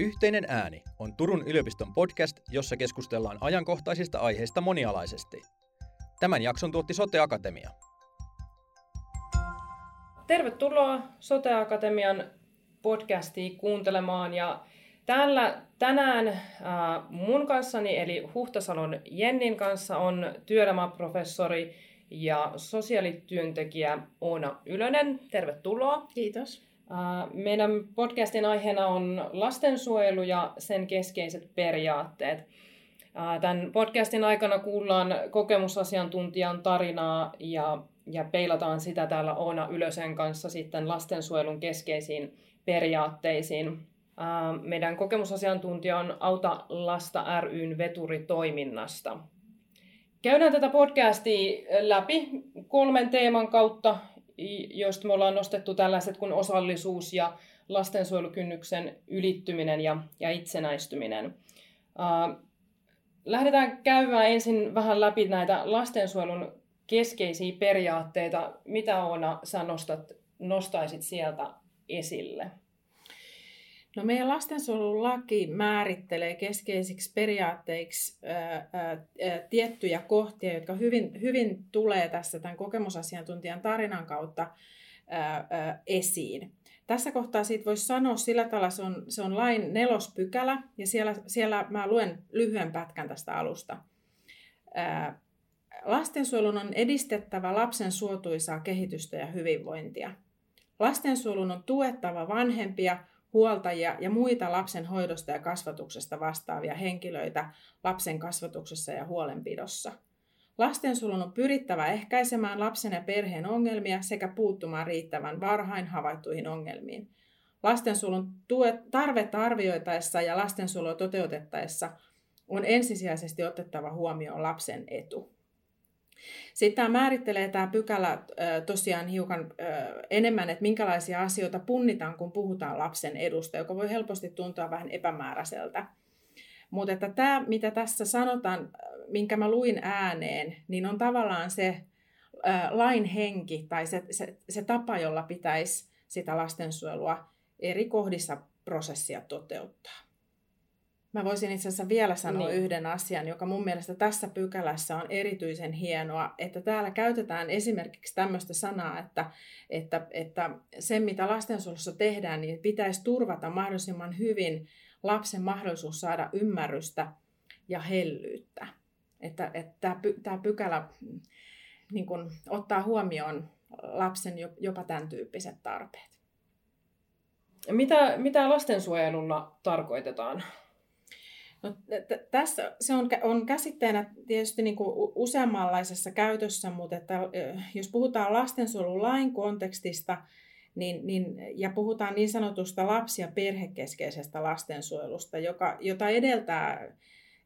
Yhteinen ääni on Turun yliopiston podcast, jossa keskustellaan ajankohtaisista aiheista monialaisesti. Tämän jakson tuotti Sote Akatemia. Tervetuloa Sote Akatemian podcastiin kuuntelemaan ja täällä tänään äh, mun kanssani eli Huhtasalon Jennin kanssa on työelämäprofessori ja sosiaalityöntekijä Oona Ylönen. Tervetuloa. Kiitos. Meidän podcastin aiheena on lastensuojelu ja sen keskeiset periaatteet. Tämän podcastin aikana kuullaan kokemusasiantuntijan tarinaa ja, ja peilataan sitä täällä Oona Ylösen kanssa sitten lastensuojelun keskeisiin periaatteisiin. Meidän kokemusasiantuntija on Auta Lasta ryn veturitoiminnasta. Käydään tätä podcastia läpi kolmen teeman kautta, joista me ollaan nostettu tällaiset kuin osallisuus ja lastensuojelukynnyksen ylittyminen ja, ja itsenäistyminen. lähdetään käymään ensin vähän läpi näitä lastensuojelun keskeisiä periaatteita. Mitä Oona sä nostat, nostaisit sieltä esille? No meidän lastensuojelulaki määrittelee keskeisiksi periaatteiksi ää, ää, tiettyjä kohtia, jotka hyvin, hyvin tulee tässä tämän kokemusasiantuntijan tarinan kautta ää, ää, esiin. Tässä kohtaa siitä voisi sanoa sillä tavalla, se on, se on lain nelospykälä, ja siellä, siellä mä luen lyhyen pätkän tästä alusta. Ää, lastensuojelun on edistettävä lapsen suotuisaa kehitystä ja hyvinvointia. Lastensuojelun on tuettava vanhempia, huoltajia ja muita lapsen hoidosta ja kasvatuksesta vastaavia henkilöitä lapsen kasvatuksessa ja huolenpidossa. Lastensuojelun on pyrittävä ehkäisemään lapsen ja perheen ongelmia sekä puuttumaan riittävän varhain havaittuihin ongelmiin. Lastensuojelun tarvetta arvioitaessa ja lastensuojelua toteutettaessa on ensisijaisesti otettava huomioon lapsen etu. Sitten tämä määrittelee tämä pykälä tosiaan hiukan enemmän, että minkälaisia asioita punnitaan, kun puhutaan lapsen edusta, joka voi helposti tuntua vähän epämääräiseltä. Mutta että tämä, mitä tässä sanotaan, minkä mä luin ääneen, niin on tavallaan se lain henki tai se, se, se tapa, jolla pitäisi sitä lastensuojelua eri kohdissa prosessia toteuttaa. Mä voisin itse asiassa vielä sanoa niin. yhden asian, joka mun mielestä tässä pykälässä on erityisen hienoa, että täällä käytetään esimerkiksi tämmöistä sanaa, että, että, että se mitä lastensuojelussa tehdään, niin pitäisi turvata mahdollisimman hyvin lapsen mahdollisuus saada ymmärrystä ja hellyyttä. Että, että tämä pykälä niin kun, ottaa huomioon lapsen jopa tämän tyyppiset tarpeet. Mitä, mitä lastensuojelulla tarkoitetaan? No, t- tässä se on, on käsitteenä tietysti niin kuin useammanlaisessa käytössä, mutta että, jos puhutaan lastensuojelulain kontekstista niin, niin, ja puhutaan niin sanotusta lapsi- ja perhekeskeisestä lastensuojelusta, joka, jota edeltää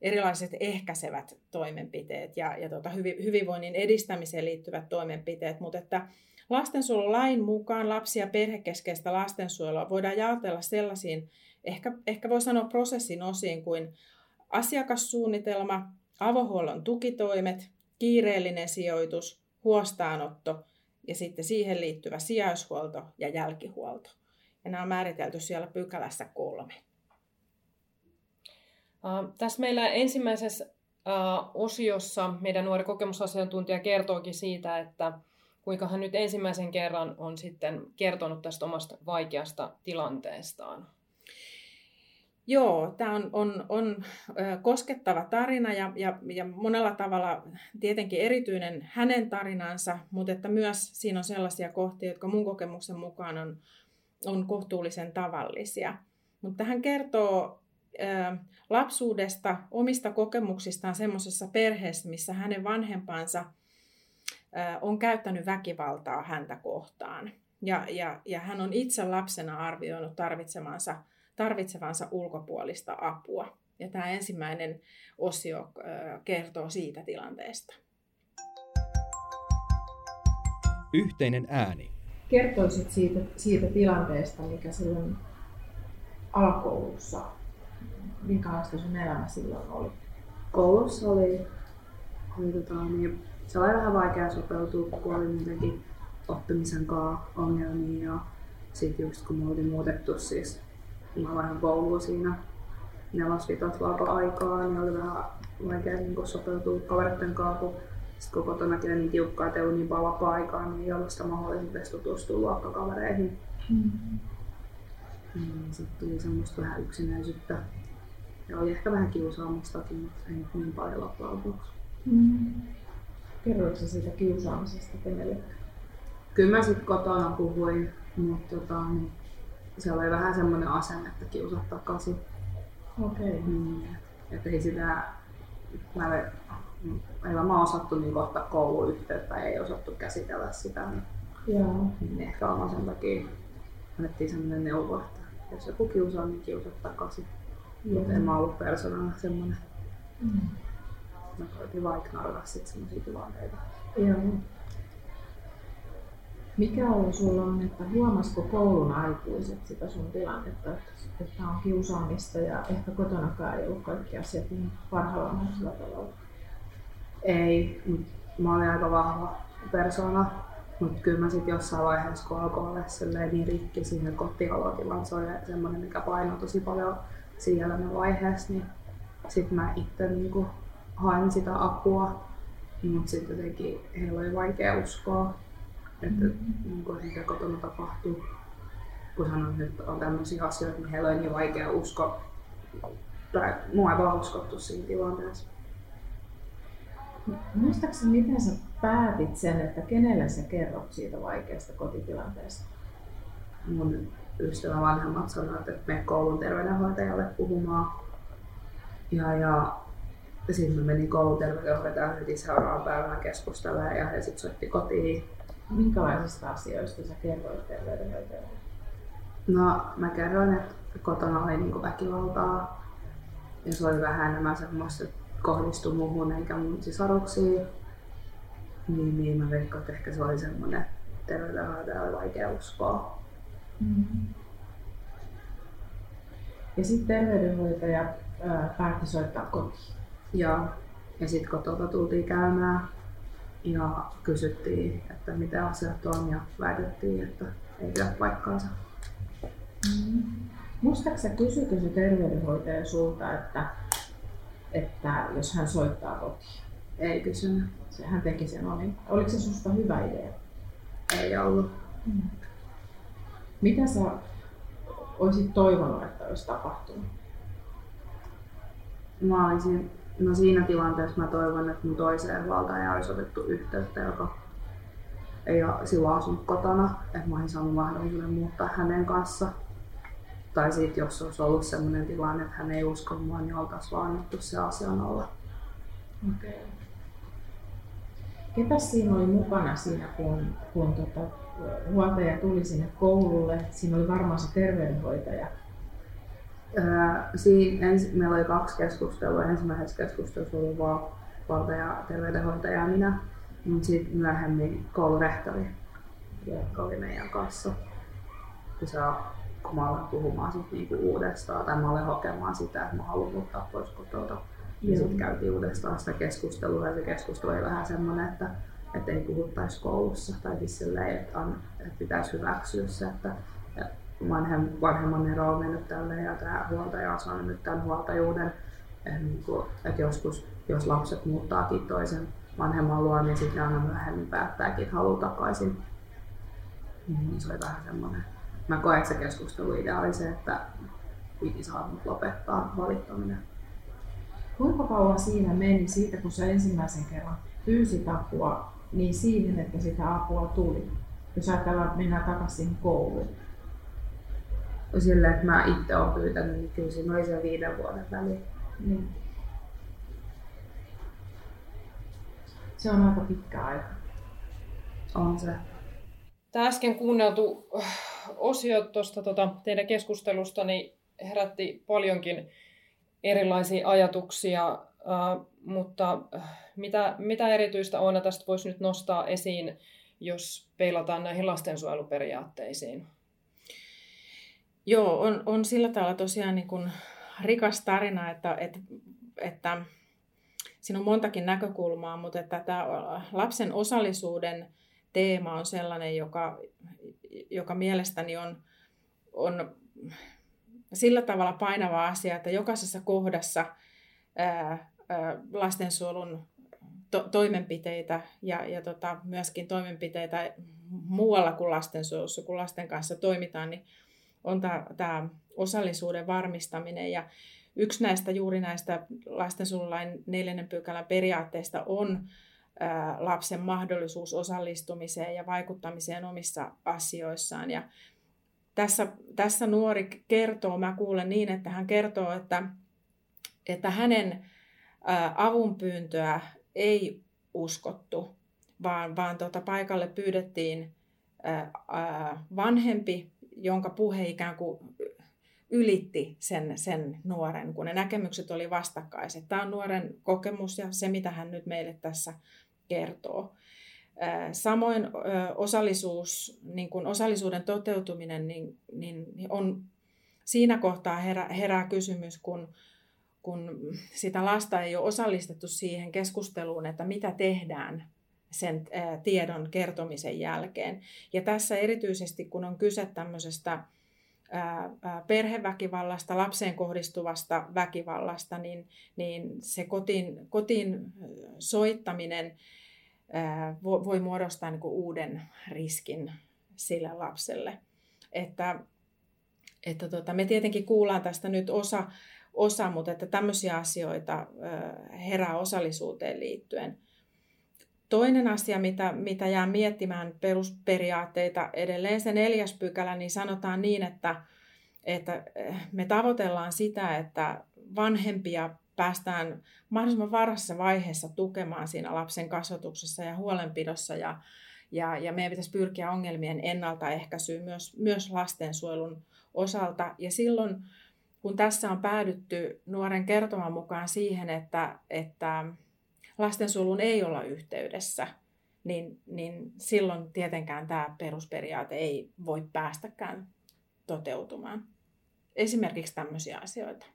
erilaiset ehkäisevät toimenpiteet ja, ja tuota, hyvinvoinnin edistämiseen liittyvät toimenpiteet, mutta että lastensuojelulain mukaan lapsi- ja perhekeskeistä lastensuojelua voidaan jaotella sellaisiin ehkä, ehkä voi sanoa prosessin osiin kuin asiakassuunnitelma, avohuollon tukitoimet, kiireellinen sijoitus, huostaanotto ja sitten siihen liittyvä sijaishuolto ja jälkihuolto. Ja nämä on määritelty siellä pykälässä kolme. Uh, tässä meillä ensimmäisessä uh, osiossa meidän nuori kokemusasiantuntija kertookin siitä, että kuinka hän nyt ensimmäisen kerran on sitten kertonut tästä omasta vaikeasta tilanteestaan. Joo, tämä on, on, on koskettava tarina ja, ja, ja monella tavalla tietenkin erityinen hänen tarinansa, mutta että myös siinä on sellaisia kohtia, jotka mun kokemuksen mukaan on, on kohtuullisen tavallisia. Mutta hän kertoo ä, lapsuudesta, omista kokemuksistaan semmoisessa perheessä, missä hänen vanhempansa ä, on käyttänyt väkivaltaa häntä kohtaan. Ja, ja, ja hän on itse lapsena arvioinut tarvitsemansa tarvitsevansa ulkopuolista apua. Ja tämä ensimmäinen osio kertoo siitä tilanteesta. Yhteinen ääni. Kertoisit siitä, siitä tilanteesta, mikä silloin alakoulussa, minkälaista sun elämä silloin oli? Koulussa oli, oli tota, niin, se oli vähän vaikea sopeutua, kun oli muutenkin oppimisen kanssa ongelmia. Ja sitten just kun me oltiin muutettu siis mä vaihdan koulua siinä nelosvitot vapaa-aikaa, niin oli vähän vaikea niin sopeutua kavereiden kanssa, kun sitten kun kotonakin niin tiukkaa, että ei ollut niin paljon vapaa-aikaa, niin ei ollut sitä mahdollisuudesta tutustua luokkakavereihin. Mm-hmm. Niin sitten tuli semmoista vähän yksinäisyyttä. Ja oli ehkä vähän kiusaamustakin, mutta ei niin paljon loppujen lopuksi. Mm. Kerroitko siitä kiusaamisesta kenellekään? Kyllä mä sitten kotona puhuin, mutta tota, niin siellä oli vähän semmoinen asenne, että kiusat takaisin. Okei. Okay. Mm. Että ei sitä, mä ei, ei varmaan osattu niin kohta kouluyhteyttä, ei osattu käsitellä sitä. Niin, Joo. niin ehkä varmaan sen takia annettiin semmoinen neuvo, että jos joku kiusaa, niin kiusat takaisin. Mutta en mä ollut persoonana semmoinen. Mm. Mä koitin vaan ignorata sit semmoisia tilanteita. Joo. Mikä olo sulla on, että huomasiko koulun aikuiset sitä sun tilannetta, että on kiusaamista ja ehkä kotonakaan ei ollut kaikki asiat niin parhaalla mahdollisella tavalla? Ei, mä olin aika vahva persoona, mutta kyllä mä sitten jossain vaiheessa, kun alkoi olla niin rikki siihen kotiolotilaan, se oli semmoinen, mikä painoi tosi paljon siinä vaiheessa, niin sitten mä itse niin hain sitä apua, mutta sitten jotenkin heillä oli vaikea uskoa että kuin mitä kotona tapahtuu. Kun sanoin, että on tämmöisiä asioita, niin heillä on niin vaikea uskoa. Tai mua ei vaan uskottu siinä tilanteessa. Muistaaksä, miten sä päätit sen, että kenelle sä kerrot siitä vaikeasta kotitilanteesta? Mun ystävä vanhemmat sanoivat, että me koulun terveydenhoitajalle puhumaan. Ja, ja sitten mä menin koulun terveydenhoitajalle heti seuraavaan päivään keskustelemaan ja he sitten soitti kotiin Minkälaisista asioista sä kerroit terveydenhoitajalle? No mä kerroin, että kotona oli niin väkivaltaa ja se oli vähän enemmän semmoista, että kohdistui muuhun eikä mun sisaruksiin. Niin, niin mä veikkaan, että ehkä se oli semmoinen terveydenhoitaja oli vaikea uskoa. Mm-hmm. Ja sitten terveydenhoitaja ää, päätti soittaa kotiin. Joo. Ja sitten kotota tultiin käymään ja kysyttiin, että mitä asiat on ja väitettiin, että ei pidä paikkaansa. Mm-hmm. Muistaaksä kysykö se terveydenhoitaja sulta, että, että jos hän soittaa kotiin? Ei kysynyt. Se, hän teki sen omin. Oliko se susta hyvä idea? Ei ollut. Mm. Mitä sä olisit toivonut, että olisi tapahtunut? Mä olisin No siinä tilanteessa mä toivon, että mun toiseen valtajaan olisi otettu yhteyttä, joka ei ole silloin asunut kotona, että mä olisin saanut mahdollisuuden muuttaa hänen kanssa. Tai sitten jos olisi ollut sellainen tilanne, että hän ei usko mua, niin oltaisiin vaan annettu se asian olla. Okay. Ketä siinä oli mukana siinä, kun, kun tota, huoltaja tuli sinne koululle? Siinä oli varmaan se terveydenhoitaja siinä ens, meillä oli kaksi keskustelua. Ensimmäisessä keskustelussa oli vaan valtaja, terveydenhoitaja ja minä. Mutta sitten myöhemmin koulurehtori, joka oli meidän kanssa. Ja se, kun mä aloin puhumaan sit niinku uudestaan, tai mä aloin hokemaan sitä, että mä haluan muuttaa pois kotota. Ja sitten käytiin uudestaan sitä keskustelua, ja se keskustelu oli vähän semmoinen, että, että ei puhuttaisi koulussa, tai siis silleen, että, että pitäisi hyväksyä se, että vanhem, vanhemman ero on mennyt tälle ja tämä huoltaja on saanut nyt tämän huoltajuuden. Et niin kuin, että joskus, jos lapset muuttaakin toisen vanhemman luo, niin sitten aina myöhemmin päättääkin, että takaisin. Niin se oli vähän semmoinen. Mä koen, että se keskustelu idea oli se, että piti saada lopettaa valittaminen. Kuinka kauan siinä meni siitä, kun sä ensimmäisen kerran pyysit apua, niin siihen, että sitä apua tuli? Jos ajatellaan, että mennään takaisin kouluun silleen, että mä itse olen pyytänyt, niin kyllä siinä oli se viiden vuoden väli. Niin. Se on aika pitkä aika. On se. Tämä äsken kuunneltu äh, osio tuosta tota, teidän keskustelusta niin herätti paljonkin erilaisia ajatuksia, äh, mutta äh, mitä, mitä erityistä Oona tästä voisi nyt nostaa esiin, jos peilataan näihin lastensuojeluperiaatteisiin? Joo, on, on sillä tavalla tosiaan niin kuin rikas tarina, että, että, että siinä on montakin näkökulmaa, mutta että tämä lapsen osallisuuden teema on sellainen, joka, joka mielestäni on, on sillä tavalla painava asia, että jokaisessa kohdassa ää, lastensuojelun to- toimenpiteitä ja, ja tota, myöskin toimenpiteitä muualla kuin lastensuojelussa, kun lasten kanssa toimitaan, niin on tämä osallisuuden varmistaminen. Ja yksi näistä juuri näistä lastensuojelulain neljännen pykälän periaatteista on ää, lapsen mahdollisuus osallistumiseen ja vaikuttamiseen omissa asioissaan. Ja tässä, tässä nuori kertoo, mä kuulen niin, että hän kertoo, että, että hänen avunpyyntöä ei uskottu, vaan, vaan tuota, paikalle pyydettiin ää, vanhempi, jonka puhe ikään kuin ylitti sen, sen nuoren, kun ne näkemykset oli vastakkaiset. Tämä on nuoren kokemus ja se, mitä hän nyt meille tässä kertoo. Samoin osallisuus, niin kuin osallisuuden toteutuminen niin, niin on siinä kohtaa herää, herää kysymys, kun kun sitä lasta ei ole osallistettu siihen keskusteluun, että mitä tehdään sen tiedon kertomisen jälkeen. Ja tässä erityisesti, kun on kyse tämmöisestä perheväkivallasta, lapseen kohdistuvasta väkivallasta, niin, niin se kotiin, kotiin soittaminen voi muodostaa niin uuden riskin sille lapselle. Että, että tota, me tietenkin kuullaan tästä nyt osa osa, mutta että tämmöisiä asioita herää osallisuuteen liittyen. Toinen asia, mitä, mitä jää miettimään perusperiaatteita, edelleen se neljäs pykälä, niin sanotaan niin, että, että me tavoitellaan sitä, että vanhempia päästään mahdollisimman varhaisessa vaiheessa tukemaan siinä lapsen kasvatuksessa ja huolenpidossa ja, ja, ja meidän pitäisi pyrkiä ongelmien ennaltaehkäisyyn myös, myös lastensuojelun osalta. Ja silloin kun tässä on päädytty nuoren kertoman mukaan siihen, että, että lastensuojeluun ei olla yhteydessä, niin, niin silloin tietenkään tämä perusperiaate ei voi päästäkään toteutumaan. Esimerkiksi tämmöisiä asioita.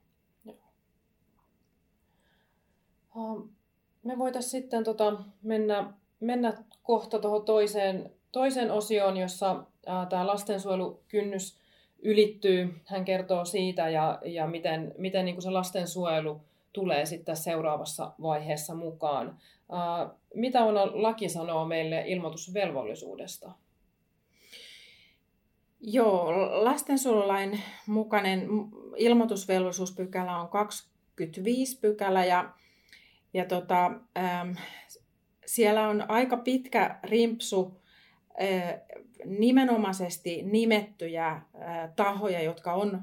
Me voitaisiin sitten tota mennä, mennä kohta tuohon toiseen, toiseen osioon, jossa tämä lastensuojelukynnys ylittyy. Hän kertoo siitä ja, ja miten, miten niin kuin se lastensuojelu tulee sitten seuraavassa vaiheessa mukaan. Mitä on laki sanoo meille ilmoitusvelvollisuudesta? Joo, lastensuojelulain mukainen ilmoitusvelvollisuuspykälä on 25 pykälä ja, ja tota, ähm, siellä on aika pitkä rimpsu äh, nimenomaisesti nimettyjä tahoja, jotka on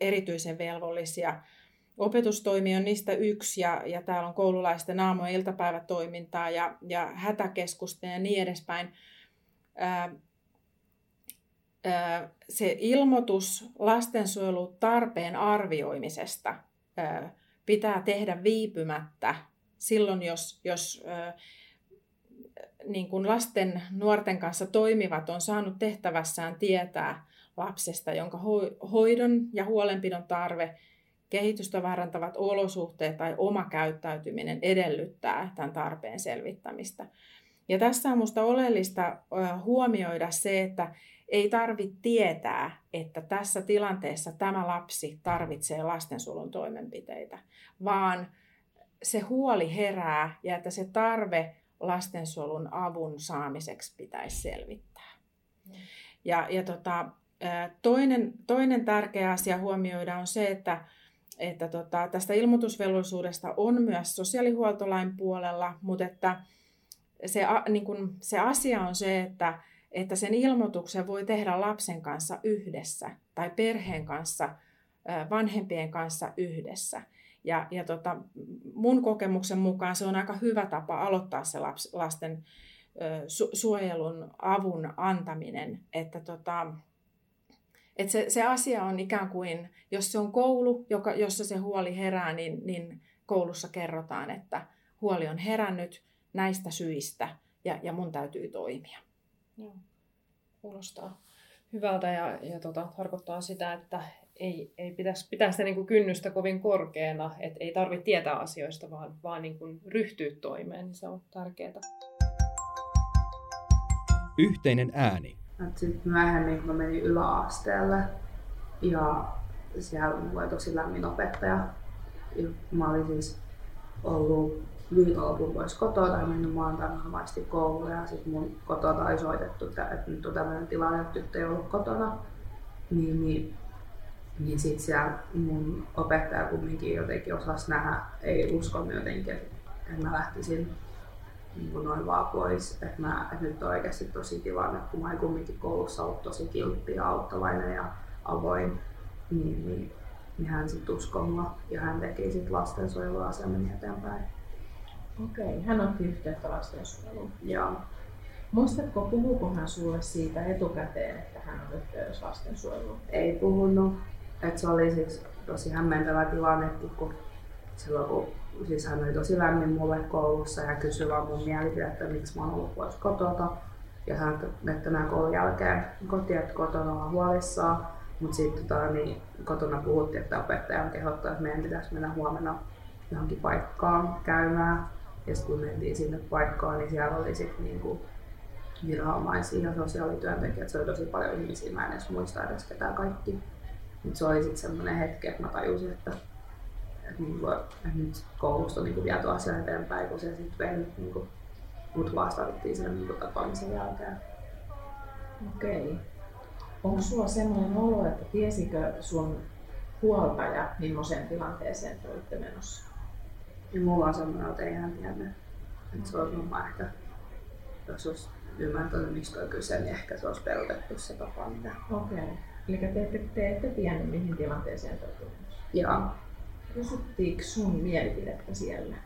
erityisen velvollisia. Opetustoimi on niistä yksi ja, ja täällä on koululaisten aamu- ja iltapäivätoimintaa ja, ja hätäkeskusta ja niin edespäin. Ää, ää, se ilmoitus lastensuojelutarpeen arvioimisesta ää, pitää tehdä viipymättä silloin, jos, jos ää, niin kuin lasten, nuorten kanssa toimivat on saanut tehtävässään tietää lapsesta, jonka hoidon ja huolenpidon tarve, kehitystä vaarantavat olosuhteet tai oma käyttäytyminen edellyttää tämän tarpeen selvittämistä. Ja tässä on minusta oleellista huomioida se, että ei tarvitse tietää, että tässä tilanteessa tämä lapsi tarvitsee lastensuojelun toimenpiteitä, vaan se huoli herää ja että se tarve lastensuojelun avun saamiseksi pitäisi selvittää. Ja, ja tota, toinen, toinen tärkeä asia huomioida on se, että, että tota, tästä ilmoitusvelvollisuudesta on myös sosiaalihuoltolain puolella, mutta että se, niin kun, se asia on se, että, että sen ilmoituksen voi tehdä lapsen kanssa yhdessä tai perheen kanssa, vanhempien kanssa yhdessä. Ja, ja tota, mun kokemuksen mukaan se on aika hyvä tapa aloittaa se laps, lasten su, suojelun avun antaminen. Että tota, et se, se asia on ikään kuin, jos se on koulu, joka, jossa se huoli herää, niin, niin koulussa kerrotaan, että huoli on herännyt näistä syistä ja, ja mun täytyy toimia. Joo. Kuulostaa hyvältä ja, ja tota, tarkoittaa sitä, että ei, ei pitäisi pitää sitä niin kuin kynnystä kovin korkeana, että ei tarvitse tietää asioista, vaan, vaan niin kuin ryhtyä toimeen, niin se on tärkeää. Yhteinen ääni. Sitten myöhemmin, kun menin yläasteelle ja siellä mulla oli tosi lämmin opettaja. Mä olin siis ollut viikonlopun pois kotoa tai mennyt maanantaina havaisti kouluun ja sitten mun kotota oli soitettu, että nyt on tämmöinen tilanne, että tyttö ei ollut kotona. Niin, niin, niin sitten siellä mun opettaja kumminkin jotenkin osasi nähdä, ei uskonut jotenkin, että mä lähtisin niin noin vaan pois. Että, mä, että nyt on oikeasti tosi tilanne, kun mä oon kumminkin koulussa ollut tosi kiltti ja auttavainen ja avoin, niin, niin, niin hän sitten uskoi mua ja hän teki sitten lastensuojeluasiamme eteenpäin. Okei, hän otti yhteyttä lastensuojeluun. Joo. Muistatko, puhuuko hän sulle siitä etukäteen, että hän on yhteydessä lastensuojeluun? Ei puhunut. Et se oli siis tosi hämmentävä tilanne, kun silloin kun siis hän oli tosi lämmin mulle koulussa ja kysyi vaan mun mielipidettä, miksi mä oon ollut pois kotota. Ja hän että mä koulun jälkeen kotiin, että kotona ollaan huolissaan. Mutta sitten tota, niin kotona puhuttiin, että opettaja on kehottaa, että meidän pitäisi mennä huomenna johonkin paikkaan käymään. Ja sitten kun mentiin sinne paikkaan, niin siellä oli sitten niinku viranomaisia ja sosiaalityöntekijät. Se oli tosi paljon ihmisiä, mä en edes muista edes ketään kaikki. Mutta se oli sitten semmoinen hetki, että mä tajusin, että, että, niinku, että nyt koulusta on niinku viety asia eteenpäin, kun se sitten vei niinku, mut vastaanottiin sen niinku tapaamisen jälkeen. Okei. Onko sulla sellainen olo, että tiesikö sun huoltaja, millaiseen tilanteeseen te olitte menossa? Ja mulla on semmoinen, että ei hän tiennyt. Että se olisi varmaan ehkä, jos olisi ymmärtänyt, mistä on kyse, niin ehkä se olisi perutettu se tapaaminen. Okei. Okay. Eli te ette, te ette tiennyt, mihin tilanteeseen te Joo. Kysyttiinkö sun mielipidettä siellä?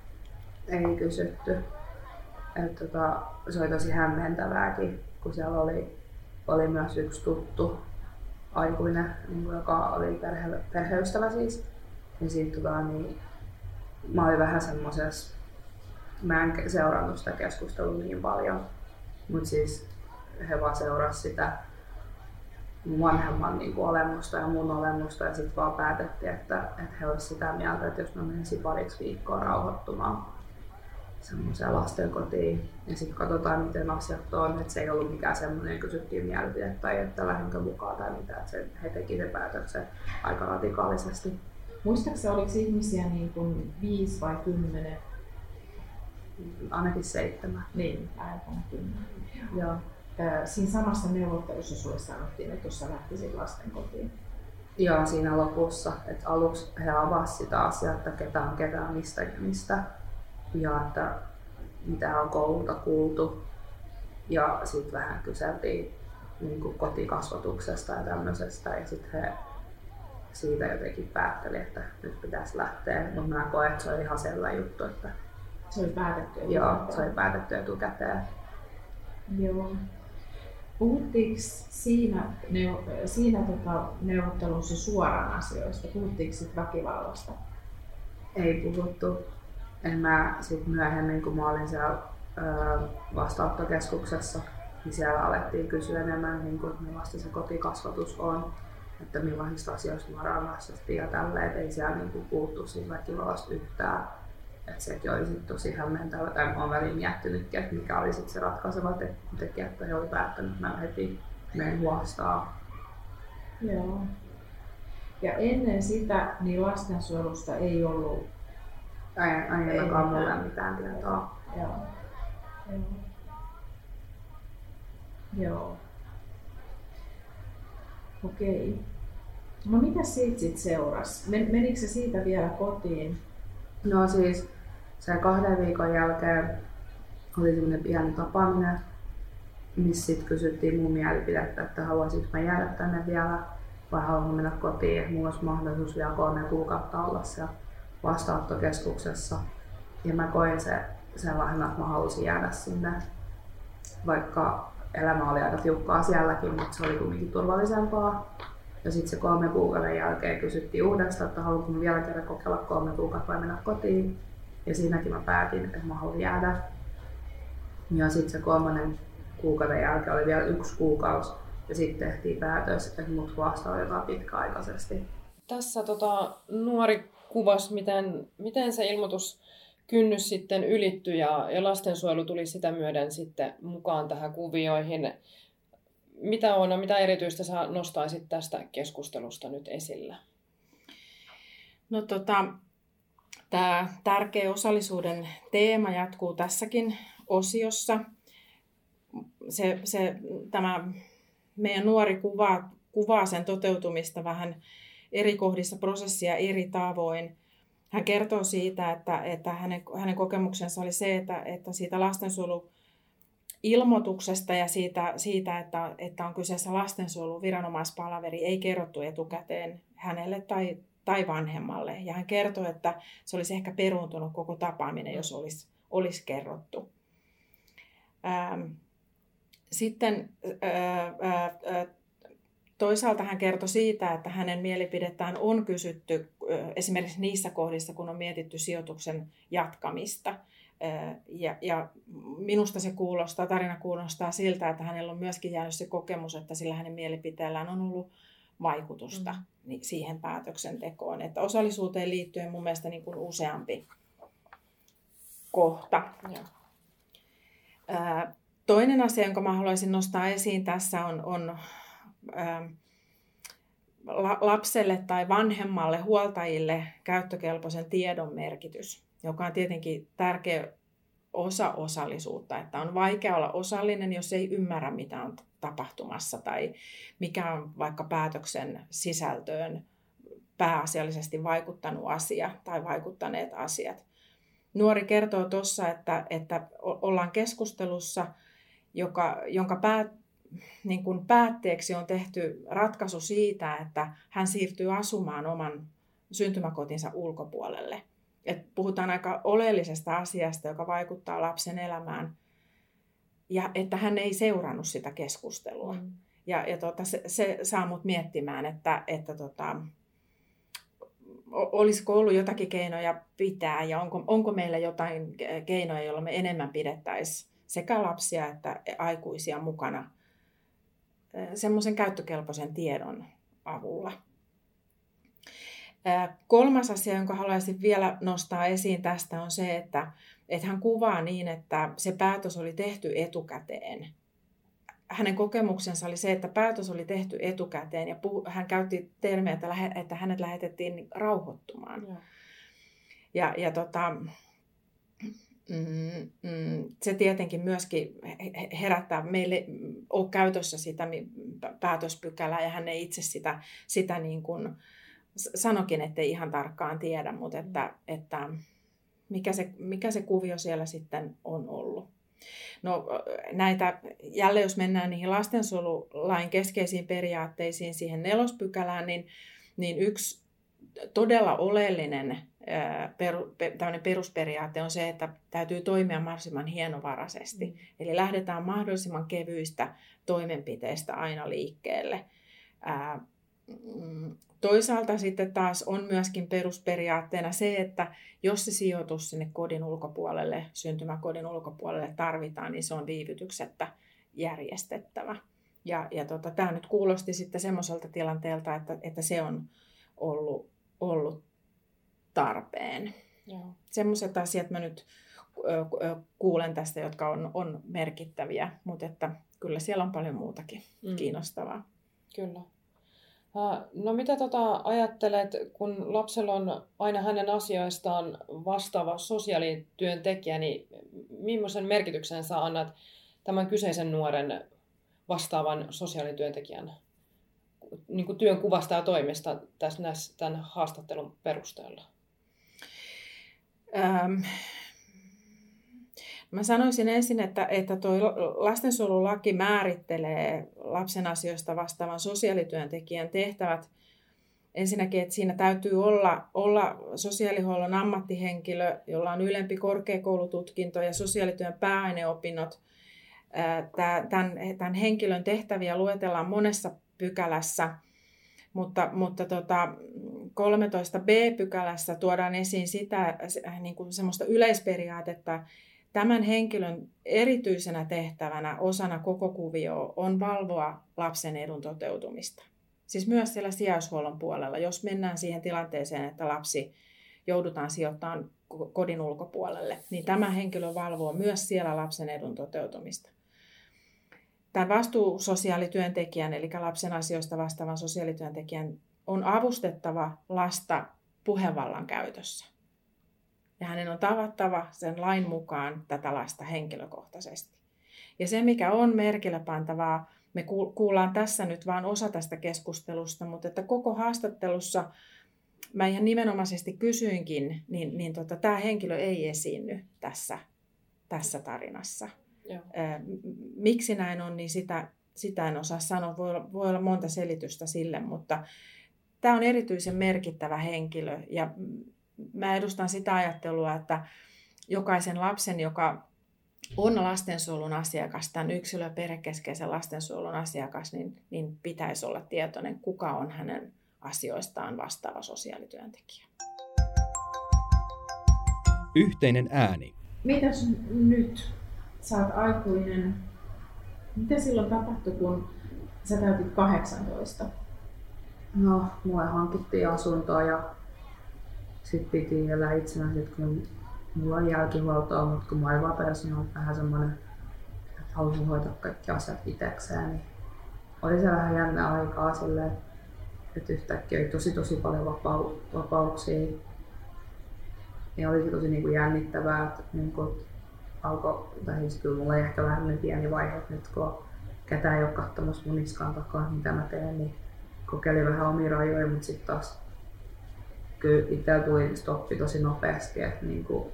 Ei kysytty. Et, tota, se oli tosi hämmentävääkin, kun siellä oli, oli myös yksi tuttu aikuinen, niin joka oli perhe, perheystävä siis. Ja sitten tota, niin, mä olin vähän semmosessa, mä en seurannut sitä keskustelua niin paljon, mutta siis he vaan seurasivat sitä mun vanhemman niin kuin olemusta ja mun olemusta ja sitten vaan päätettiin, että, että he olisivat sitä mieltä, että jos mä menisin pariksi viikkoa rauhoittumaan semmoiseen lastenkotiin ja sitten katsotaan miten asiat on, että se ei ollut mikään semmoinen kysyttiin mielipide tai että lähdenkö mukaan tai mitä, että se, he teki sen päätöksen aika radikaalisesti. Muistaakseni oliko ihmisiä niin kuin viisi vai kymmenen? Ainakin seitsemän. Niin, aivan kymmenen. Joo. Siinä samassa neuvottelussa sulle sanottiin, että jos sä lähtisit lasten kotiin. Joo, siinä lopussa. Että aluksi he avasivat sitä asiaa, että ketä on ketään mistä mistä. Ja että mitä on koululta kuultu. Ja sitten vähän kyseltiin niin kuin kotikasvatuksesta ja tämmöisestä. Ja sitten he siitä jotenkin päätteli, että nyt pitäisi lähteä. Mutta mä koen, että se oli ihan selvä juttu. Että se oli päätetty etukäteen. Joo, se oli päätetty etukäteen. Joo. Puhuttiinko siinä, siinä tota, neuvottelussa suoraan asioista? Puhuttiinko sitten väkivallasta? Ei puhuttu. En mä sit myöhemmin, kun mä olin siellä vastaanottokeskuksessa, niin siellä alettiin kysyä enemmän, niin kuin, millaista se kotikasvatus on että millaisista asioista rangaistettiin ja tälleen, ei siellä niinku puhuttu siitä väkivallasta yhtään. Että sekin oli sit tosi hämmentävä, tai mä oon väliin miettinytkin, että mikä oli sit se ratkaiseva tekijä, että he oli päättänyt, että mä heti menen huostaa. Joo. Ja ennen sitä niin lastensuojelusta ei ollut ainakaan mulle mitään tietoa. Joo. Joo. Joo. Okei. No mitä siitä sitten seurasi? Menikö se siitä vielä kotiin? No siis se kahden viikon jälkeen oli semmoinen pieni tapaaminen, missä sitten kysyttiin mun mielipidettä, että haluaisinko mä jäädä tänne vielä vai haluanko mennä kotiin, että mulla olisi mahdollisuus vielä kolme kuukautta olla siellä vastaanottokeskuksessa. Ja mä koin se sellaisena, että mä halusin jäädä sinne, vaikka elämä oli aika tiukkaa sielläkin, mutta se oli kuitenkin turvallisempaa. Ja sitten se kolme kuukauden jälkeen kysyttiin uudestaan, että haluanko vielä kerran kokeilla kolme kuukautta vai mennä kotiin. Ja siinäkin mä päätin, että mä haluan jäädä. Ja sitten se kolmannen kuukauden jälkeen oli vielä yksi kuukausi. Ja sitten tehtiin päätös, että mut huostautetaan pitkäaikaisesti. Tässä tota, nuori kuvas, miten, miten se ilmoitus kynnys sitten ylittyi ja, ja lastensuojelu tuli sitä myöden sitten mukaan tähän kuvioihin. Mitä on, mitä erityistä sä nostaisit tästä keskustelusta nyt esillä? No tota, tämä tärkeä osallisuuden teema jatkuu tässäkin osiossa. Se, se, tämä meidän nuori kuvaa, kuvaa sen toteutumista vähän eri kohdissa prosessia eri tavoin. Hän kertoo siitä, että, että hänen, hänen kokemuksensa oli se, että, että siitä lastensuojelu ilmoituksesta ja siitä, siitä että, että on kyseessä lastensuojelun viranomaispalaveri, ei kerrottu etukäteen hänelle tai, tai vanhemmalle. Ja hän kertoi, että se olisi ehkä peruuntunut koko tapaaminen, jos olisi, olisi kerrottu. Ähm, sitten toisaalta hän kertoi siitä, että hänen mielipidettään on kysytty esimerkiksi niissä kohdissa, kun on mietitty sijoituksen jatkamista. Ja, ja minusta se kuulostaa, tarina kuulostaa siltä, että hänellä on myöskin jäänyt se kokemus, että sillä hänen mielipiteellään on ollut vaikutusta mm. siihen päätöksentekoon. Että osallisuuteen liittyen mun mielestä niin kuin useampi kohta. Ja. Toinen asia, jonka mä haluaisin nostaa esiin tässä on, on lapselle tai vanhemmalle huoltajille käyttökelpoisen tiedon merkitys, joka on tietenkin tärkeä osa osallisuutta, että on vaikea olla osallinen, jos ei ymmärrä, mitä on tapahtumassa tai mikä on vaikka päätöksen sisältöön pääasiallisesti vaikuttanut asia tai vaikuttaneet asiat. Nuori kertoo tuossa, että, että ollaan keskustelussa, joka, jonka päät, niin kuin päätteeksi on tehty ratkaisu siitä, että hän siirtyy asumaan oman syntymäkotinsa ulkopuolelle. Et puhutaan aika oleellisesta asiasta, joka vaikuttaa lapsen elämään, ja että hän ei seurannut sitä keskustelua. Mm. Ja, ja tota, se, se saa mut miettimään, että, että tota, olisiko ollut jotakin keinoja pitää ja onko, onko meillä jotain keinoja, joilla me enemmän pidettäisiin sekä lapsia että aikuisia mukana – semmoisen käyttökelpoisen tiedon avulla. Kolmas asia, jonka haluaisin vielä nostaa esiin tästä, on se, että, että hän kuvaa niin, että se päätös oli tehty etukäteen. Hänen kokemuksensa oli se, että päätös oli tehty etukäteen ja puhu, hän käytti termiä, että, että hänet lähetettiin rauhoittumaan. Ja, ja, ja tota, Mm, mm, se tietenkin myöskin herättää meille on käytössä sitä päätöspykälää ja hän ei itse sitä, sitä niin kuin sanokin, että ei ihan tarkkaan tiedä, mutta että, että mikä, se, mikä se kuvio siellä sitten on ollut. No näitä, jälleen jos mennään niihin lastensuojelulain keskeisiin periaatteisiin, siihen nelospykälään, niin, niin yksi todella oleellinen peru, perusperiaate on se, että täytyy toimia mahdollisimman hienovaraisesti. Mm. Eli lähdetään mahdollisimman kevyistä toimenpiteistä aina liikkeelle. Toisaalta sitten taas on myöskin perusperiaatteena se, että jos se sijoitus sinne kodin ulkopuolelle, syntymäkodin ulkopuolelle tarvitaan, niin se on viivytyksettä järjestettävä. Ja, ja tota, tämä nyt kuulosti sitten semmoiselta tilanteelta, että, että se on ollut, ollut tarpeen. Semmoiset asiat mä nyt kuulen tästä, jotka on, on merkittäviä, mutta että kyllä siellä on paljon muutakin mm. kiinnostavaa. Kyllä. No mitä tota ajattelet, kun lapsella on aina hänen asioistaan vastaava sosiaalityöntekijä, niin millaisen merkityksen sä annat tämän kyseisen nuoren vastaavan sosiaalityöntekijän niin kuin työn kuvasta ja toimesta tässä, tämän haastattelun perusteella? Ähm, mä sanoisin ensin, että, että tuo lastensuojelulaki määrittelee lapsen asioista vastaavan sosiaalityöntekijän tehtävät. Ensinnäkin, että siinä täytyy olla, olla sosiaalihuollon ammattihenkilö, jolla on ylempi korkeakoulututkinto ja sosiaalityön pääaineopinnot. Tämän, tämän henkilön tehtäviä luetellaan monessa pykälässä – mutta, mutta tota, 13b-pykälässä tuodaan esiin sitä niin kuin semmoista yleisperiaatetta, tämän henkilön erityisenä tehtävänä osana koko kuvio on valvoa lapsen edun toteutumista. Siis myös siellä sijaishuollon puolella, jos mennään siihen tilanteeseen, että lapsi joudutaan sijoittamaan kodin ulkopuolelle, niin tämä henkilö valvoo myös siellä lapsen edun toteutumista tämän vastuusosiaalityöntekijän, eli lapsen asioista vastaavan sosiaalityöntekijän, on avustettava lasta puhevallan käytössä. Ja hänen on tavattava sen lain mukaan tätä lasta henkilökohtaisesti. Ja se, mikä on merkillä pantavaa, me kuullaan tässä nyt vain osa tästä keskustelusta, mutta että koko haastattelussa mä ihan nimenomaisesti kysyinkin, niin, niin tota, tämä henkilö ei esiinny tässä, tässä tarinassa. Joo. Miksi näin on, niin sitä, sitä en osaa sanoa. Voi olla, voi olla monta selitystä sille, mutta tämä on erityisen merkittävä henkilö ja mä edustan sitä ajattelua, että jokaisen lapsen, joka on lastensuojelun asiakas, tämän yksilö- ja perhekeskeisen lastensuojelun asiakas, niin, niin pitäisi olla tietoinen, kuka on hänen asioistaan vastaava sosiaalityöntekijä. Yhteinen ääni. Mitäs nyt? Oot aikuinen. Mitä silloin tapahtui, kun sä täytit 18? No, mulle hankittiin asuntoa ja sitten piti elää itsenäisesti, kun mulla on jälkihuoltoa, mutta kun mä vapeusin, niin oli vähän semmoinen, että halusin hoitaa kaikki asiat itsekseen, niin oli se vähän jännä aikaa silleen, että yhtäkkiä oli tosi tosi paljon vapau- vapauksia. Ja oli tosi niin kuin jännittävää, että niin kuin alkoi, tai siis kyllä mulla ehkä vähän pieni vaihe, että nyt kun ketään ei ole katsomassa mun niskan takaa, mitä mä teen, niin kokeilin vähän omia rajoja, mutta sitten taas kyllä itsellä tuli stoppi tosi nopeasti, että niin kuin,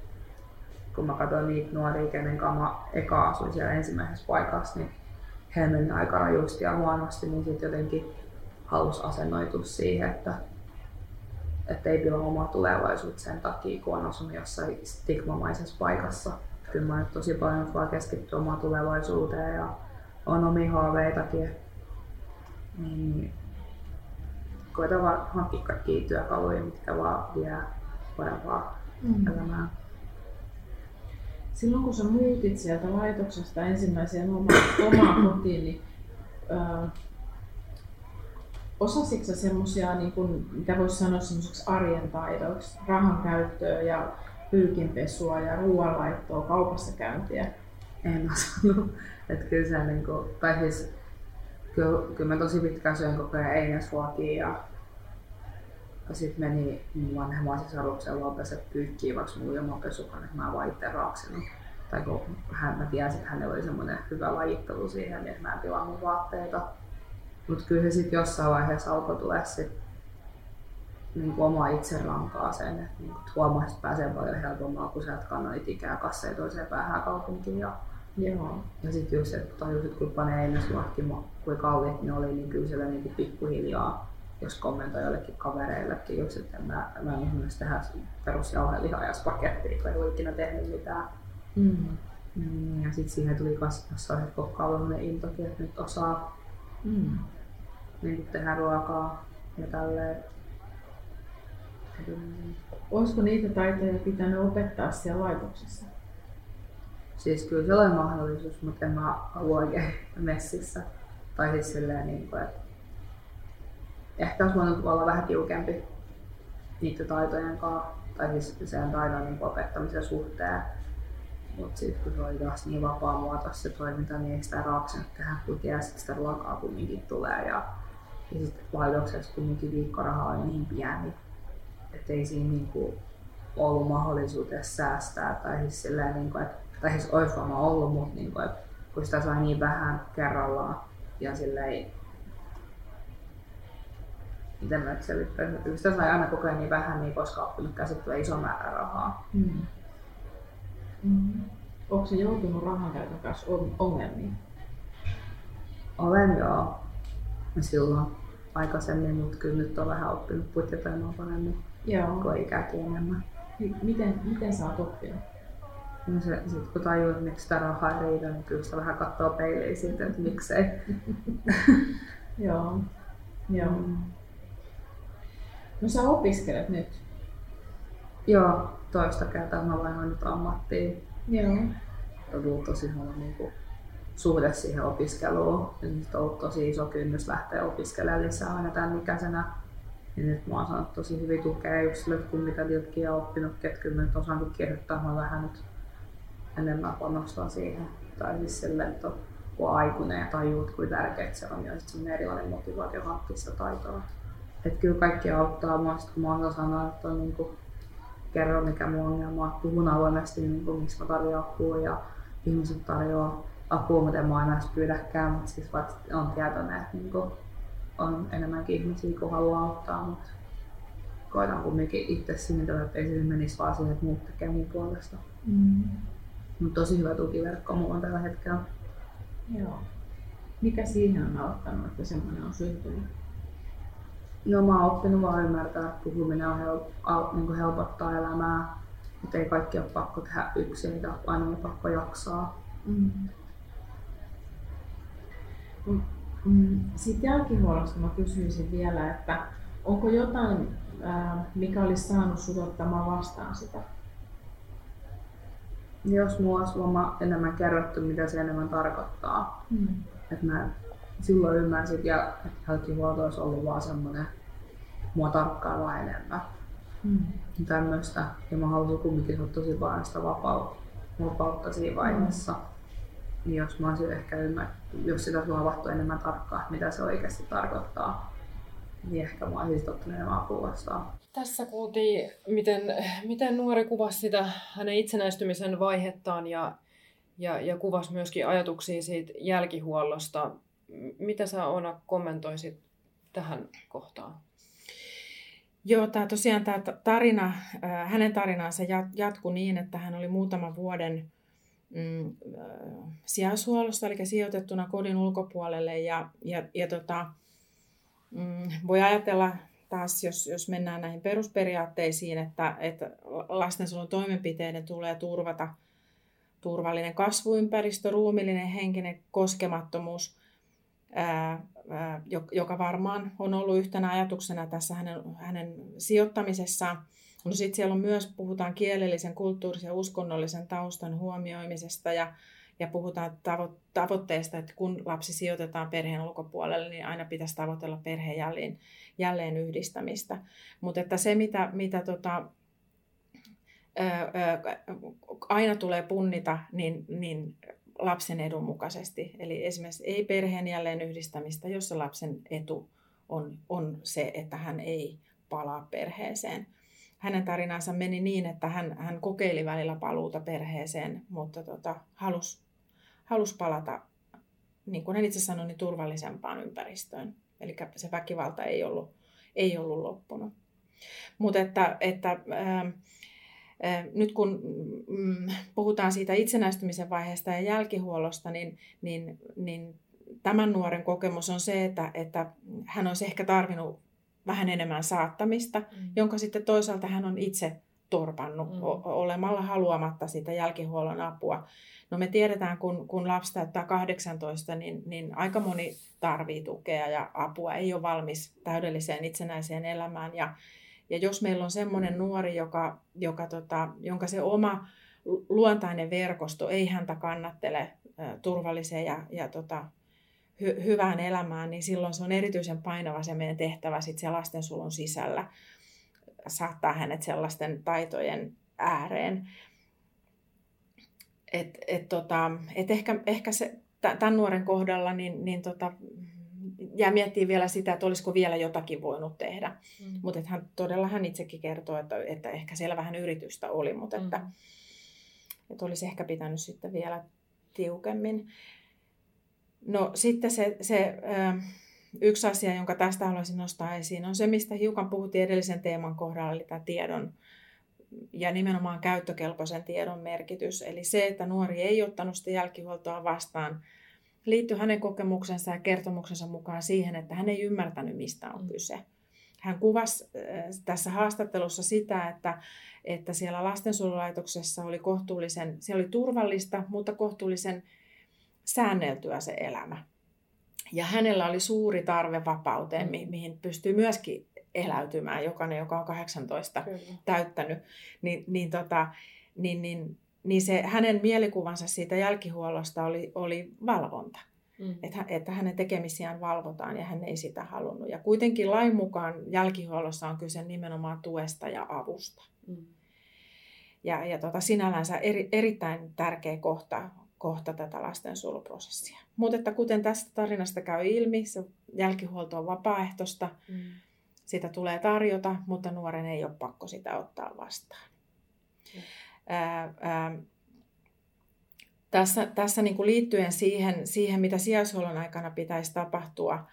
kun mä katsoin niitä nuoria, kenen kanssa eka asuin siellä ensimmäisessä paikassa, niin he meni aika rajusti ja huonosti, niin sitten jotenkin halusi asennoitua siihen, että että ei pilaa omaa tulevaisuutta sen takia, kun on asunut jossain stigmamaisessa paikassa. Kyllä mä nyt tosi paljon vaan keskittyä omaan tulevaisuuteen ja on omia haaveitakin. Niin koita vaan hankkia kaikkia työkaluja, mitkä vaan vie parempaa mm. elämää. Silloin kun sä muutit sieltä laitoksesta ensimmäiseen omaan, omaan kotiin, niin ö, osasitko sä semmosia, niin kun, mitä voisi sanoa semmoiseksi arjen taidoiksi, rahan käyttöä ja pyykinpesua ja ruoanlaittoa, kaupassa käyntiä? En osannut. Että kyllä se niin kuin, tai siis kyllä, kyllä mä tosi pitkään syön koko ajan einesruokia ja sitten meni mun vanhemman sisaruksen luo peset pyykkiä, vaikka mulla oli oma pesukan, että mä vaan itse raaksinut. Tai kun hän, mä tiesin, että hänellä oli semmoinen hyvä lajittelu siihen, niin mä en tilaa mun vaatteita. Mutta kyllä se sitten jossain vaiheessa alkoi tulla sit, niin kuin oma itserankaa sen, että niin huomasi, että pääsee paljon helpommalla, kun sieltä kannoit ikää kasseja toiseen päähän kaupunkiin. Ja, Joo. ja sitten just, että tajusit, kun panee einesluokki, kuinka kalliit ne oli, niin kyllä siellä niin pikkuhiljaa jos kommentoi jollekin kavereillekin, jos että mä, mä en esimerkiksi tehdä perusjauhelihaa ja spagettia, kun ei ole ikinä tehnyt mitään. Mm. Mm, ja sitten siihen tuli myös jossain kokkailun intokin, että nyt osaa mm. niin tehdä ruokaa ja tälleen. Olisiko niitä taitoja pitänyt opettaa siellä laitoksessa? Siis kyllä se oli mahdollisuus, mutta en mä halua oikein messissä. Tai siis silleen, niin kuin, että ehkä olisi voinut olla vähän tiukempi niiden taitojen kanssa, tai siis sen taidon niin opettamisen suhteen. Mutta sitten kun se oli taas niin vapaa muoto se toiminta, niin ei sitä raaksinut tehdä, kun tiesi, että sitä ruokaa kumminkin tulee. Ja, ja sitten laitoksessa kumminkin viikkoraha oli niin pieni, että ei siinä niin kuin ollut mahdollisuutta säästää. Tai siis, silleen, niin kuin, että, tai siis olisi varmaan ollut, mutta niin kuin, että kun sitä sai niin vähän kerrallaan ja silleen, miten mä nyt selittäisin, sitä sai aina koko ajan niin vähän, niin koska oppinut käsittelee iso määrä rahaa. Mm. Mm. Onko se joutunut rahan käytön kanssa ongelmiin? Olen joo. Silloin aikaisemmin, mutta kyllä nyt on vähän oppinut budjetoimaan paremmin joo. kuin ikäkin enemmän. Miten, miten sä oot oppinut? No se, sit kun tajuu, että miksi sitä rahaa ei riitä, niin kyllä sitä vähän katsoo peiliin siitä, että miksei. joo. joo. Mm. No sä opiskelet nyt? Joo, toista kertaa mä vaihdoin nyt ammattiin. Joo. On ollut tosi huono niin kuin, suhde siihen opiskeluun. Ja nyt on ollut tosi iso kynnys lähteä opiskelemaan lisää aina tämän ikäisenä. Ja nyt mä oon saanut tosi hyvin tukea yksilöt, kun mitä on oppinut, ketkä mä nyt osannut kirjoittaa. Mä vähän nyt enemmän panostan siihen. Tai siis silleen, että kun aikuinen ja tajuu, kuinka tärkeää se on, ja sitten erilainen motivaatio hankkia sitä taitoa. että kyllä kaikki auttaa mua, sit kun mä osaan sanoa, että on niin kuin, kerro mikä mun ongelma on, puhun avoimesti, niin kuin, miksi mä tarjoan apua ja ihmiset tarjoaa apua, en mä aina pyydäkään, mutta siis vaikka on tietoinen, että niin kuin, on enemmänkin ihmisiä, kun haluaa auttaa, mutta koitan kumminkin itse sinnitellä, että ei se menisi vaan siihen, että muut tekee mun puolesta. Mm. Mutta tosi hyvä tukiverkko mulla on tällä hetkellä. Joo. Mikä siihen on auttanut, että semmoinen on syntynyt? No mä oon oppinut vaan ymmärtää, että puhuminen on hel- al- niin helpottaa elämää. Mutta ei kaikki ole pakko tehdä yksin, mitä aina on pakko jaksaa. Mm. Mm. Sitten jälkihuollosta mä kysyisin vielä, että onko jotain, mikä olisi saanut sut ottamaan vastaan sitä? Jos mua olisi enemmän kerrottu, mitä se enemmän tarkoittaa. Mm. Että mä silloin ymmärsin, ja että jälkihuolto olisi ollut vaan semmoinen mua tarkkailua enemmän. Mm. Tämmöistä. Ja mä halusin kumminkin tosi paljon sitä vapautta, vapautta siinä vaiheessa. Mm. Niin jos mä olisin ehkä ymmärtänyt, jos sitä suovattu enemmän tarkkaa, mitä se oikeasti tarkoittaa, niin ehkä mä olisin ottanut enemmän apua vastaan. Tässä kuultiin, miten, miten nuori kuvasi sitä hänen itsenäistymisen vaihettaan ja, ja, ja kuvasi myöskin ajatuksia siitä jälkihuollosta. Mitä sä Oona kommentoisit tähän kohtaan? Joo, tämä tosiaan tämä tarina, hänen tarinansa jatkui niin, että hän oli muutaman vuoden mm, sijaishuollosta, eli sijoitettuna kodin ulkopuolelle. Ja, ja, ja tota, mm, voi ajatella taas, jos, jos mennään näihin perusperiaatteisiin, että, että lastensuojelun toimenpiteiden tulee turvata turvallinen kasvuympäristö, ruumillinen henkinen koskemattomuus, ää, ää, joka varmaan on ollut yhtenä ajatuksena tässä hänen, hänen sijoittamisessaan. No sitten siellä on myös, puhutaan kielellisen, kulttuurisen ja uskonnollisen taustan huomioimisesta ja, ja puhutaan tavo- tavoitteesta, että kun lapsi sijoitetaan perheen ulkopuolelle, niin aina pitäisi tavoitella perheen jälleen, jälleen yhdistämistä. Mutta että se, mitä, mitä tota, aina tulee punnita, niin, niin lapsen edun mukaisesti. Eli esimerkiksi ei perheen jälleen yhdistämistä, jossa lapsen etu on, on se, että hän ei palaa perheeseen. Hänen tarinansa meni niin, että hän, hän kokeili välillä paluuta perheeseen, mutta tota, halusi halus palata, niin kuin hän itse sanoi, niin turvallisempaan ympäristöön. Eli se väkivalta ei ollut, ei ollut loppunut. Mutta että, että äh, nyt kun mm, puhutaan siitä itsenäistymisen vaiheesta ja jälkihuollosta, niin, niin, niin tämän nuoren kokemus on se, että, että hän olisi ehkä tarvinnut vähän enemmän saattamista, mm. jonka sitten toisaalta hän on itse torpannut mm. olemalla haluamatta sitä jälkihuollon apua. No me tiedetään, kun, kun lapsi täyttää 18, niin, niin aika moni tarvii tukea ja apua, ei ole valmis täydelliseen itsenäiseen elämään. Ja, ja jos meillä on semmoinen nuori, joka, joka tota, jonka se oma luontainen verkosto ei häntä kannattele turvalliseen ja, ja tota, hy, hyvään elämään, niin silloin se on erityisen painava se meidän tehtävä sit se lastensulun sisällä saattaa hänet sellaisten taitojen ääreen. Et, et tota, et ehkä, ehkä se, tämän nuoren kohdalla niin, niin tota, jää miettiä vielä sitä, että olisiko vielä jotakin voinut tehdä. Mm. Mutta hän todella hän itsekin kertoo, että, että ehkä siellä vähän yritystä oli, mutta että, mm. että olisi ehkä pitänyt sitten vielä tiukemmin. No sitten se, se yksi asia, jonka tästä haluaisin nostaa esiin, on se, mistä hiukan puhuttiin edellisen teeman kohdalla, eli tämä tiedon ja nimenomaan käyttökelpoisen tiedon merkitys. Eli se, että nuori ei ottanut sitä jälkihuoltoa vastaan, liittyy hänen kokemuksensa ja kertomuksensa mukaan siihen, että hän ei ymmärtänyt, mistä on mm. kyse. Hän kuvasi tässä haastattelussa sitä, että, että siellä lastensuojelulaitoksessa oli kohtuullisen, siellä oli turvallista, mutta kohtuullisen säänneltyä se elämä. Ja hänellä oli suuri tarve vapauteen, mm. mi- mihin pystyy myöskin eläytymään jokainen, joka on 18 Kyllä. täyttänyt. Niin, niin, tota, niin, niin, niin se hänen mielikuvansa siitä jälkihuollosta oli, oli valvonta. Mm. Että, että hänen tekemisiään valvotaan ja hän ei sitä halunnut. Ja kuitenkin lain mukaan jälkihuollossa on kyse nimenomaan tuesta ja avusta. Mm. Ja, ja tota, sinällänsä eri, erittäin tärkeä kohta kohta tätä lastensuojeluprosessia. Mutta että kuten tästä tarinasta käy ilmi, se jälkihuolto on vapaaehtoista. Mm. sitä tulee tarjota, mutta nuoren ei ole pakko sitä ottaa vastaan. Mm. Ää, ää, tässä tässä niin kuin liittyen siihen, siihen, mitä sijaishuollon aikana pitäisi tapahtua,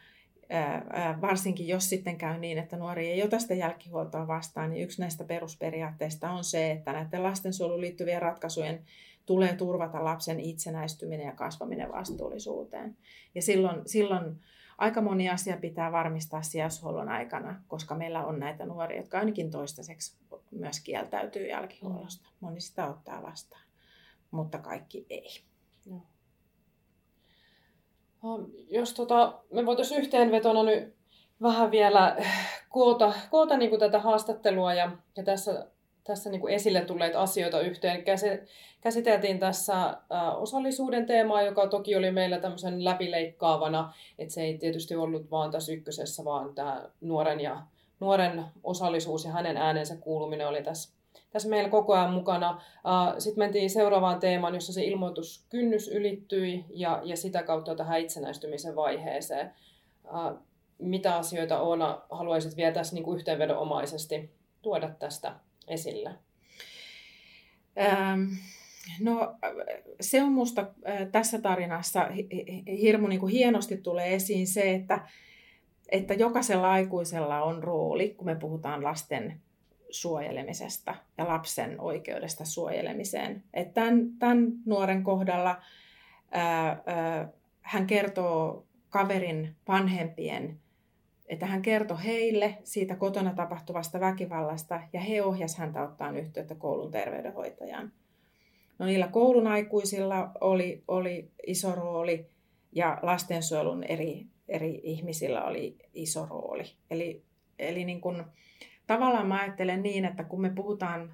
ää, varsinkin jos sitten käy niin, että nuori ei ota sitä jälkihuoltoa vastaan, niin yksi näistä perusperiaatteista on se, että näiden lastensuojeluun liittyvien ratkaisujen tulee turvata lapsen itsenäistyminen ja kasvaminen vastuullisuuteen. Ja silloin, silloin aika moni asia pitää varmistaa sijaishuollon aikana, koska meillä on näitä nuoria, jotka ainakin toistaiseksi myös kieltäytyy jälkihuollosta. Moni sitä ottaa vastaan, mutta kaikki ei. No. Jos tota, me voitaisiin yhteenvetona nyt vähän vielä koota, koota niin tätä haastattelua ja, ja tässä tässä niin kuin esille tulleita asioita yhteen. Käsiteltiin tässä äh, osallisuuden teemaa, joka toki oli meillä tämmöisen läpileikkaavana, että se ei tietysti ollut vaan tässä ykkösessä, vaan tämä nuoren, ja, nuoren osallisuus ja hänen äänensä kuuluminen oli tässä, tässä meillä koko ajan mukana. Äh, Sitten mentiin seuraavaan teemaan, jossa se ilmoituskynnys ylittyi ja, ja sitä kautta tähän itsenäistymisen vaiheeseen. Äh, mitä asioita Oona haluaisit vielä tässä niin kuin yhteenvedonomaisesti tuoda tästä esillä? Ähm, no se on minusta tässä tarinassa hirmu niin kuin hienosti tulee esiin se, että, että jokaisella aikuisella on rooli, kun me puhutaan lasten suojelemisesta ja lapsen oikeudesta suojelemiseen. Että tämän, tämän nuoren kohdalla ää, ää, hän kertoo kaverin vanhempien että hän kertoi heille siitä kotona tapahtuvasta väkivallasta ja he ohjasivat häntä ottaa yhteyttä koulun terveydenhoitajaan. No niillä koulun aikuisilla oli, oli iso rooli ja lastensuojelun eri, eri ihmisillä oli iso rooli. Eli, eli niin kun, tavallaan mä ajattelen niin, että kun me puhutaan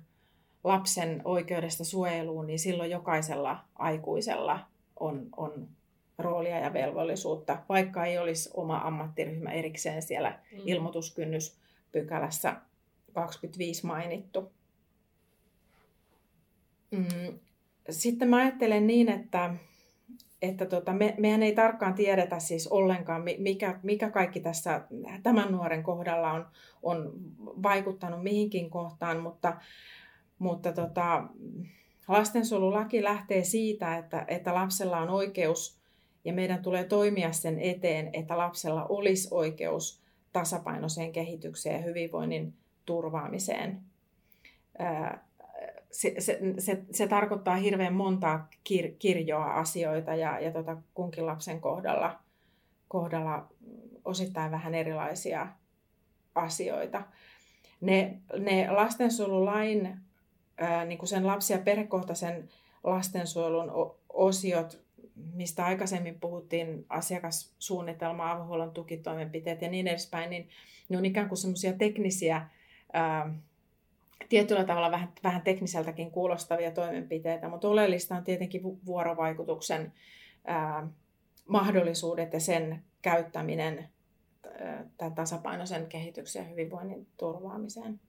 lapsen oikeudesta suojeluun, niin silloin jokaisella aikuisella on, on roolia ja velvollisuutta, vaikka ei olisi oma ammattiryhmä erikseen siellä mm. ilmoituskynnyspykälässä 25 mainittu. Mm. Sitten mä ajattelen niin, että, että tota, me, mehän ei tarkkaan tiedetä siis ollenkaan, mikä, mikä kaikki tässä tämän nuoren kohdalla on, on vaikuttanut mihinkin kohtaan, mutta, mutta tota, lastensuojelulaki lähtee siitä, että, että lapsella on oikeus ja meidän tulee toimia sen eteen, että lapsella olisi oikeus tasapainoiseen kehitykseen ja hyvinvoinnin turvaamiseen. Se, se, se, se tarkoittaa hirveän montaa kir, kirjoa asioita ja, ja tota kunkin lapsen kohdalla, kohdalla osittain vähän erilaisia asioita. Ne, ne lastensuojelulain, ää, niin kuin sen lapsi- ja perhekohtaisen lastensuojelun osiot mistä aikaisemmin puhuttiin, asiakassuunnitelma, avohuollon tukitoimenpiteet ja niin edespäin, niin ne on ikään kuin semmoisia teknisiä, ää, tietyllä tavalla vähän, vähän tekniseltäkin kuulostavia toimenpiteitä, mutta oleellista on tietenkin vuorovaikutuksen ää, mahdollisuudet ja sen käyttäminen ää, tasapainoisen kehityksen ja hyvinvoinnin turvaamiseen.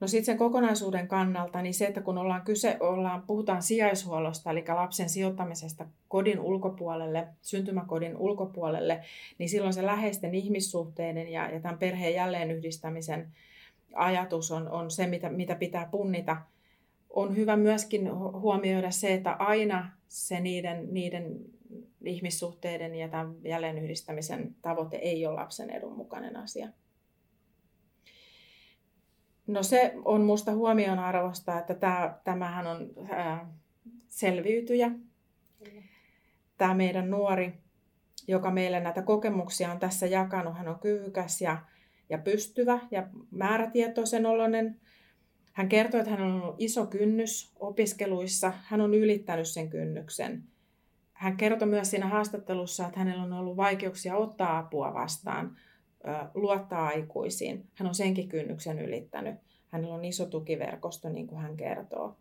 No sitten sen kokonaisuuden kannalta, niin se, että kun ollaan kyse, ollaan, puhutaan sijaishuollosta, eli lapsen sijoittamisesta kodin ulkopuolelle, syntymäkodin ulkopuolelle, niin silloin se läheisten ihmissuhteiden ja, ja tämän perheen jälleenyhdistämisen ajatus on, on se, mitä, mitä pitää punnita. On hyvä myöskin huomioida se, että aina se niiden, niiden ihmissuhteiden ja tämän jälleenyhdistämisen tavoite ei ole lapsen edun mukainen asia. No se on minusta huomionarvosta, että tämä, tämähän on ää, selviytyjä. Tämä meidän nuori, joka meille näitä kokemuksia on tässä jakanut, hän on kyvykäs ja, ja pystyvä ja määrätietoisen oloinen. Hän kertoi, että hän on ollut iso kynnys opiskeluissa. Hän on ylittänyt sen kynnyksen. Hän kertoi myös siinä haastattelussa, että hänellä on ollut vaikeuksia ottaa apua vastaan luottaa aikuisiin. Hän on senkin kynnyksen ylittänyt. Hänellä on iso tukiverkosto, niin kuin hän kertoo.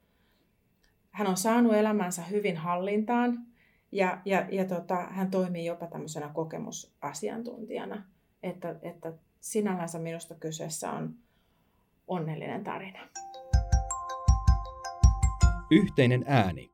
Hän on saanut elämänsä hyvin hallintaan ja, ja, ja tota, hän toimii jopa tämmöisenä kokemusasiantuntijana. Että, että sinällänsä minusta kyseessä on onnellinen tarina. Yhteinen ääni.